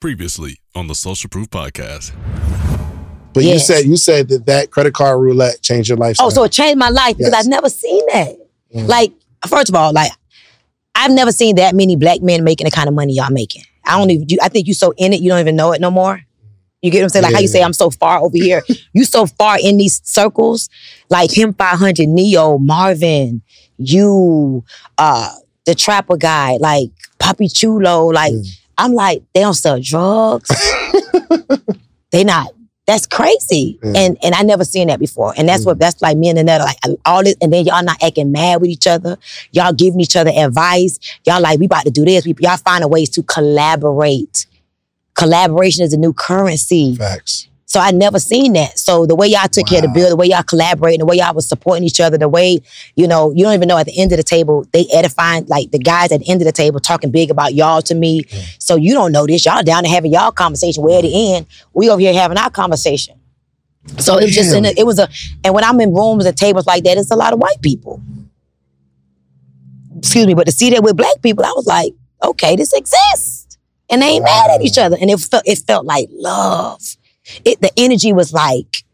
Previously on the Social Proof Podcast. But you said you said that that credit card roulette changed your life. Oh, so it changed my life because Yes. I've never seen that. Mm. Like, first of all, like I've never seen that many black men making the kind of money y'all making. I don't even. You, I think you so in it, you don't even know it no more. You get what I'm saying? Like how you say I'm so far over here. you so far in these circles. Like him 500, Neo, Marvin, you, uh, the trapper guy, like Papi Chulo. Like Mm. I'm like they don't sell drugs. they not. That's crazy. And and I never seen that before. And that's Mm. what that's like me and Annetta, like all this, and then y'all not acting mad with each other. Y'all giving each other advice. Y'all like, we about to do this. We, y'all finding ways to collaborate. Collaboration is a new currency. facts. So I never seen that. So the way y'all took care of the bill, the way y'all collaborating, the way y'all was supporting each other, the way, you know, you don't even know at the end of the table, they edifying, like the guys at the end of the table talking big about y'all to me. So you don't know this. Y'all down to having y'all conversation. Where at the end, we over here having our conversation. So oh, it was just in a, it was a and when I'm in rooms and tables like that, it's a lot of white people. Excuse me, but to see that with black people, I was like, okay, this exists. And they ain't mad at each other. And it felt it felt like love. It the energy was like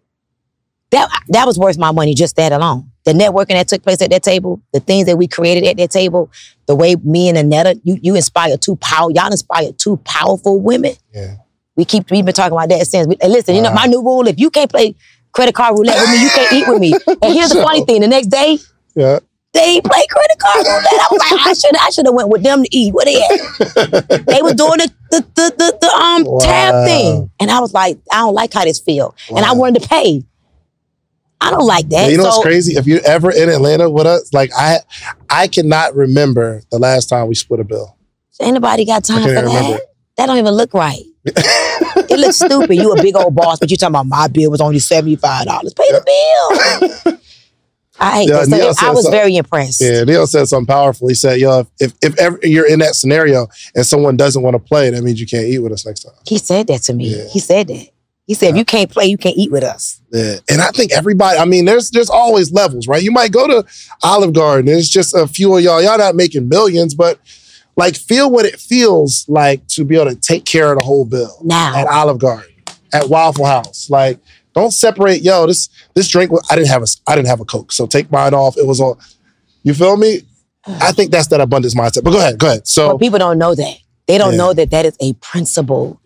that that was worth my money, just that alone. The networking that took place at that table, the things that we created at that table, the way me and Anetta, you you inspired two power, y'all inspired two powerful women. Yeah. We keep we've been talking about that since. We, listen, you know my new rule: if you can't play credit card roulette with me, you can't eat with me. And here's the funny thing: the next day Yeah. They play credit card roulette. I was like, I should I should have went with them to eat. Where they at? they was doing the the the, the, the um Wow. tab thing, and I was like, I don't like how this feel, and I wanted to pay. I don't like that. You know so, what's crazy? If you're ever in Atlanta with us, like I I cannot remember the last time we split a bill. Anybody got time for that? remember. That don't even look right. it looks stupid. You a big old boss, but you talking about my bill was only seventy five dollars. Pay the bill. I hate Yeah, this. So I was very impressed. Yeah, Neil said something powerful. He said, "Yo, if if, if ever you're in that scenario and someone doesn't want to play, that means you can't eat with us next time." He said that to me. Yeah. He said that. He said, if you can't play, you can't eat with us. Yeah. And I think everybody, I mean, there's there's always levels, right? You might go to Olive Garden, it's just a few of y'all. Y'all not making millions, but like feel what it feels like to be able to take care of the whole bill Now. at Olive Garden, at Waffle House. Like, don't separate, yo, this this drink wa- I didn't have a I didn't have a Coke. So take mine off. It was on you feel me? I think that's that abundance mindset. But go ahead, go ahead. So But people don't know that. They don't Yeah. know that that is a principle.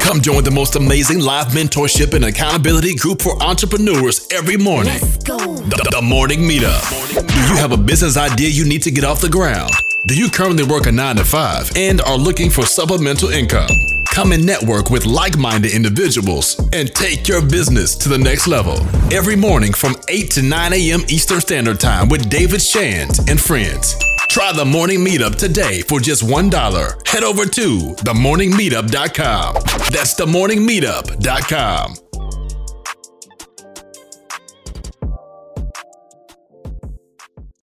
Come join the most amazing live mentorship and accountability group for entrepreneurs every morning. The, the Morning Meetup. Do you have a business idea you need to get off the ground? Do you currently work a 9 to 5 and are looking for supplemental income? Come and network with like minded individuals and take your business to the next level. Every morning from 8 to 9 a.m. Eastern Standard Time with David Shands and friends. Try the morning meetup today for just $1. Head over to themorningmeetup.com. That's themorningmeetup.com.